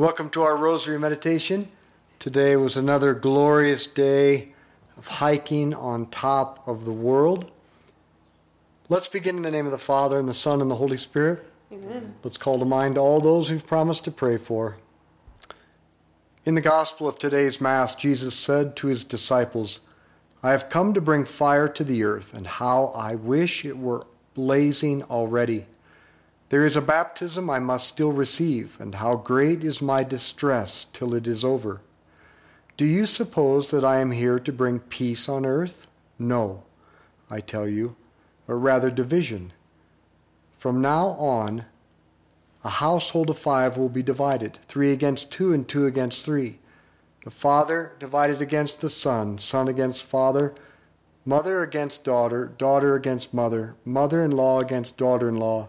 Welcome to our Rosary Meditation. Today was another glorious day of hiking on top of the world. Let's begin in the name of the Father, and the Son, and the Holy Spirit. Amen. Let's call to mind all those we've promised to pray for. In the Gospel of today's Mass, Jesus said to his disciples, I have come to bring fire to the earth, and how I wish it were blazing already. There is a baptism I must still receive, and how great is my distress till it is over. Do you suppose that I am here to bring peace on earth? No, I tell you, but rather division. From now on, a household of five will be divided three against two, and two against three. The father divided against the son, son against father, mother against daughter, daughter against mother, mother in law against daughter in law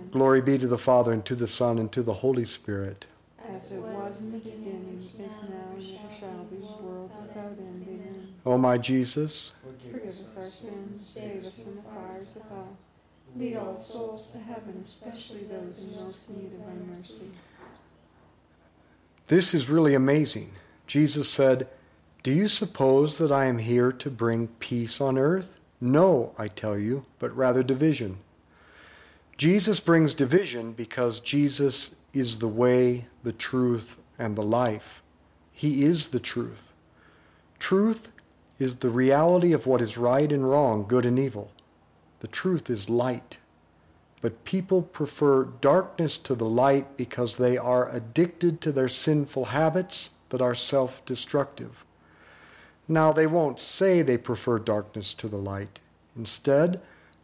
Glory be to the Father, and to the Son, and to the Holy Spirit. As it was in the beginning, is now, and ever shall be, world without end. Amen. O my Jesus, Forgive us our sins, save us from the fires of hell. Lead all souls to heaven, especially those in most need of thy mercy. this is really amazing. Jesus said, Do you suppose that I am here to bring peace on earth? No, I tell you, but rather division. Jesus brings division because Jesus is the way, the truth, and the life. He is the truth. Truth is the reality of what is right and wrong, good and evil. The truth is light. But people prefer darkness to the light because they are addicted to their sinful habits that are self destructive. Now, they won't say they prefer darkness to the light. Instead,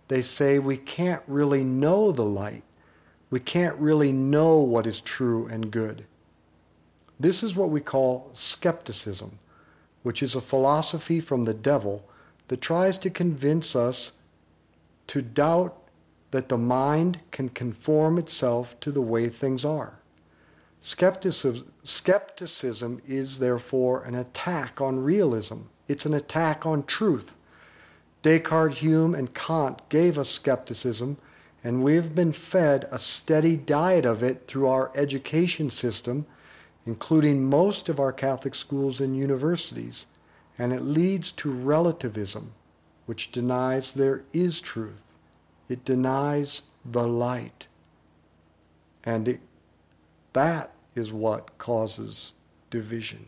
they say we can't really know the light. We can't really know what is true and good. This is what we call skepticism, which is a philosophy from the devil that tries to convince us to doubt that the mind can conform itself to the way things are. Skepticism, skepticism is therefore an attack on realism. It's an attack on truth. Descartes, Hume, and Kant gave us skepticism, and we have been fed a steady diet of it through our education system, including most of our Catholic schools and universities, and it leads to relativism, which denies there is truth. It denies the light. And it, that is what causes division.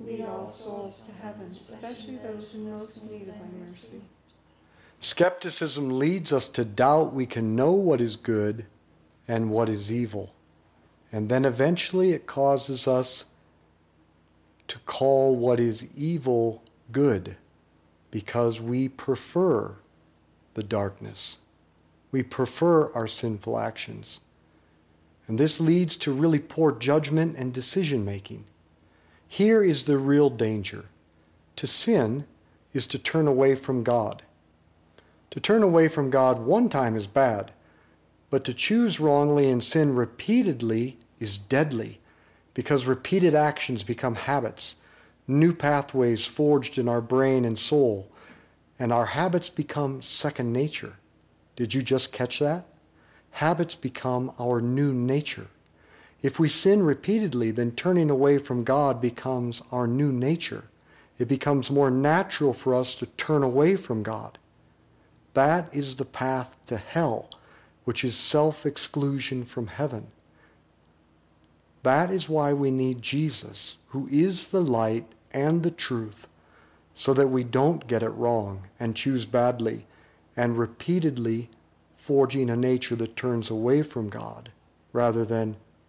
Lead all souls to heaven, especially those in most need of thy mercy. skepticism leads us to doubt we can know what is good and what is evil. And then eventually it causes us to call what is evil good because we prefer the darkness. We prefer our sinful actions. And this leads to really poor judgment and decision making. Here is the real danger. To sin is to turn away from God. To turn away from God one time is bad, but to choose wrongly and sin repeatedly is deadly because repeated actions become habits, new pathways forged in our brain and soul, and our habits become second nature. Did you just catch that? Habits become our new nature. If we sin repeatedly, then turning away from God becomes our new nature. It becomes more natural for us to turn away from God. That is the path to hell, which is self exclusion from heaven. That is why we need Jesus, who is the light and the truth, so that we don't get it wrong and choose badly and repeatedly forging a nature that turns away from God. rather than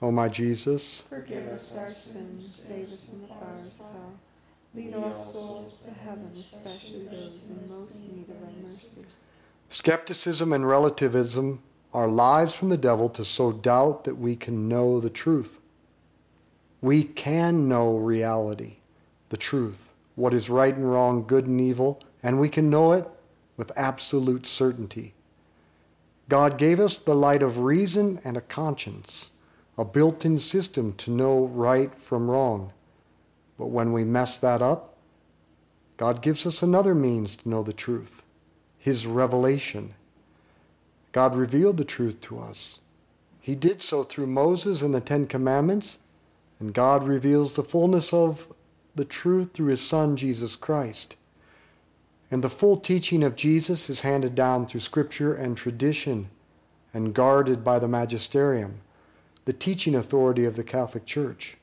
O my Jesus, Forgive us our sins, save us from the fires of hell. Lead all souls to heaven, especially those in most need of thy mercy. skepticism and relativism are lies from the devil to sow doubt that we can know the truth. We can know reality, the truth, what is right and wrong, good and evil, and we can know it with absolute certainty. God gave us the light of reason and a conscience, a built in system to know right from wrong. But when we mess that up, God gives us another means to know the truth His revelation. God revealed the truth to us. He did so through Moses and the Ten Commandments, and God reveals the fullness of the truth through His Son, Jesus Christ. And the full teaching of Jesus is handed down through Scripture and tradition and guarded by the magisterium, the teaching authority of the Catholic Church.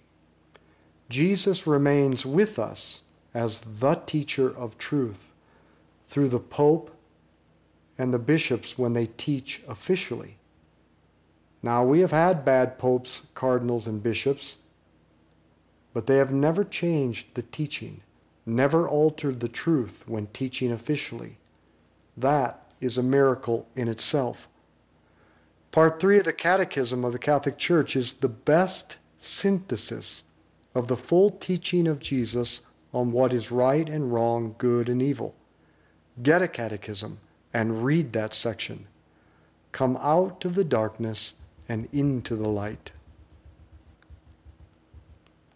Jesus remains with us as the teacher of truth through the Pope and the bishops when they teach officially. Now, we have had bad popes, cardinals, and bishops, but they have never changed the teaching never altered the truth when teaching officially. That is a miracle in itself. Part three of the Catechism of the Catholic Church is the best synthesis of the full teaching of Jesus on what is right and wrong, good and evil. Get a catechism and read that section. Come out of the darkness and into the light.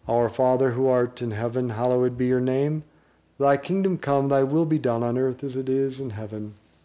Our Father who art in heaven, hallowed be your name. Thy kingdom come, thy will be done on earth as it is in heaven.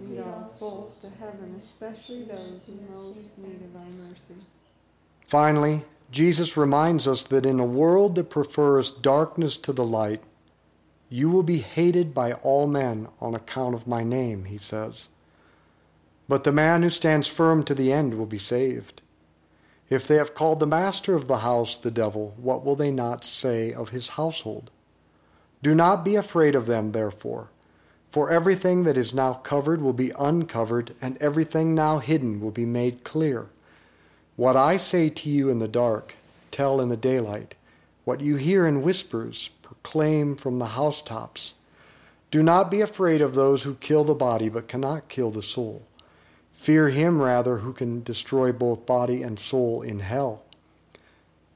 Lead all souls to heaven, especially those in most need of thy mercy. Finally, Jesus reminds us that in a world that prefers darkness to the light, you will be hated by all men on account of my name, he says. But the man who stands firm to the end will be saved. If they have called the master of the house the devil, what will they not say of his household? Do not be afraid of them, therefore, for everything that is now covered will be uncovered, and everything now hidden will be made clear. What I say to you in the dark, tell in the daylight. What you hear in whispers, proclaim from the housetops. Do not be afraid of those who kill the body but cannot kill the soul. Fear him rather who can destroy both body and soul in hell.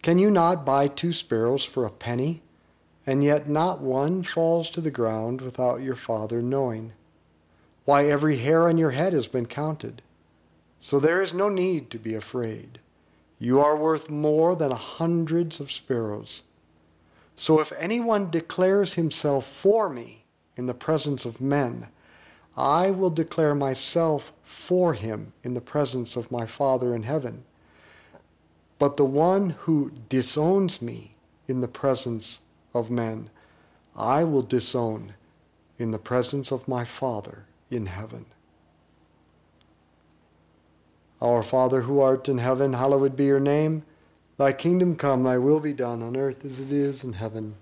Can you not buy two sparrows for a penny? And yet not one falls to the ground without your Father knowing. Why, every hair on your head has been counted. So there is no need to be afraid. You are worth more than hundreds of sparrows. So if anyone declares himself for me in the presence of men, I will declare myself for him in the presence of my Father in heaven. But the one who disowns me in the presence of men, I will disown in the presence of my Father in heaven. Our Father who art in heaven, hallowed be your name. Thy kingdom come, thy will be done on earth as it is in heaven.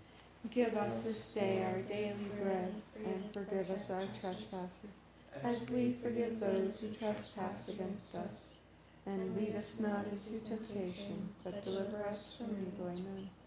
Give us this day our daily bread, and forgive us our trespasses, as we forgive those who trespass against us. And lead us not into temptation, but deliver us from evil. Amen.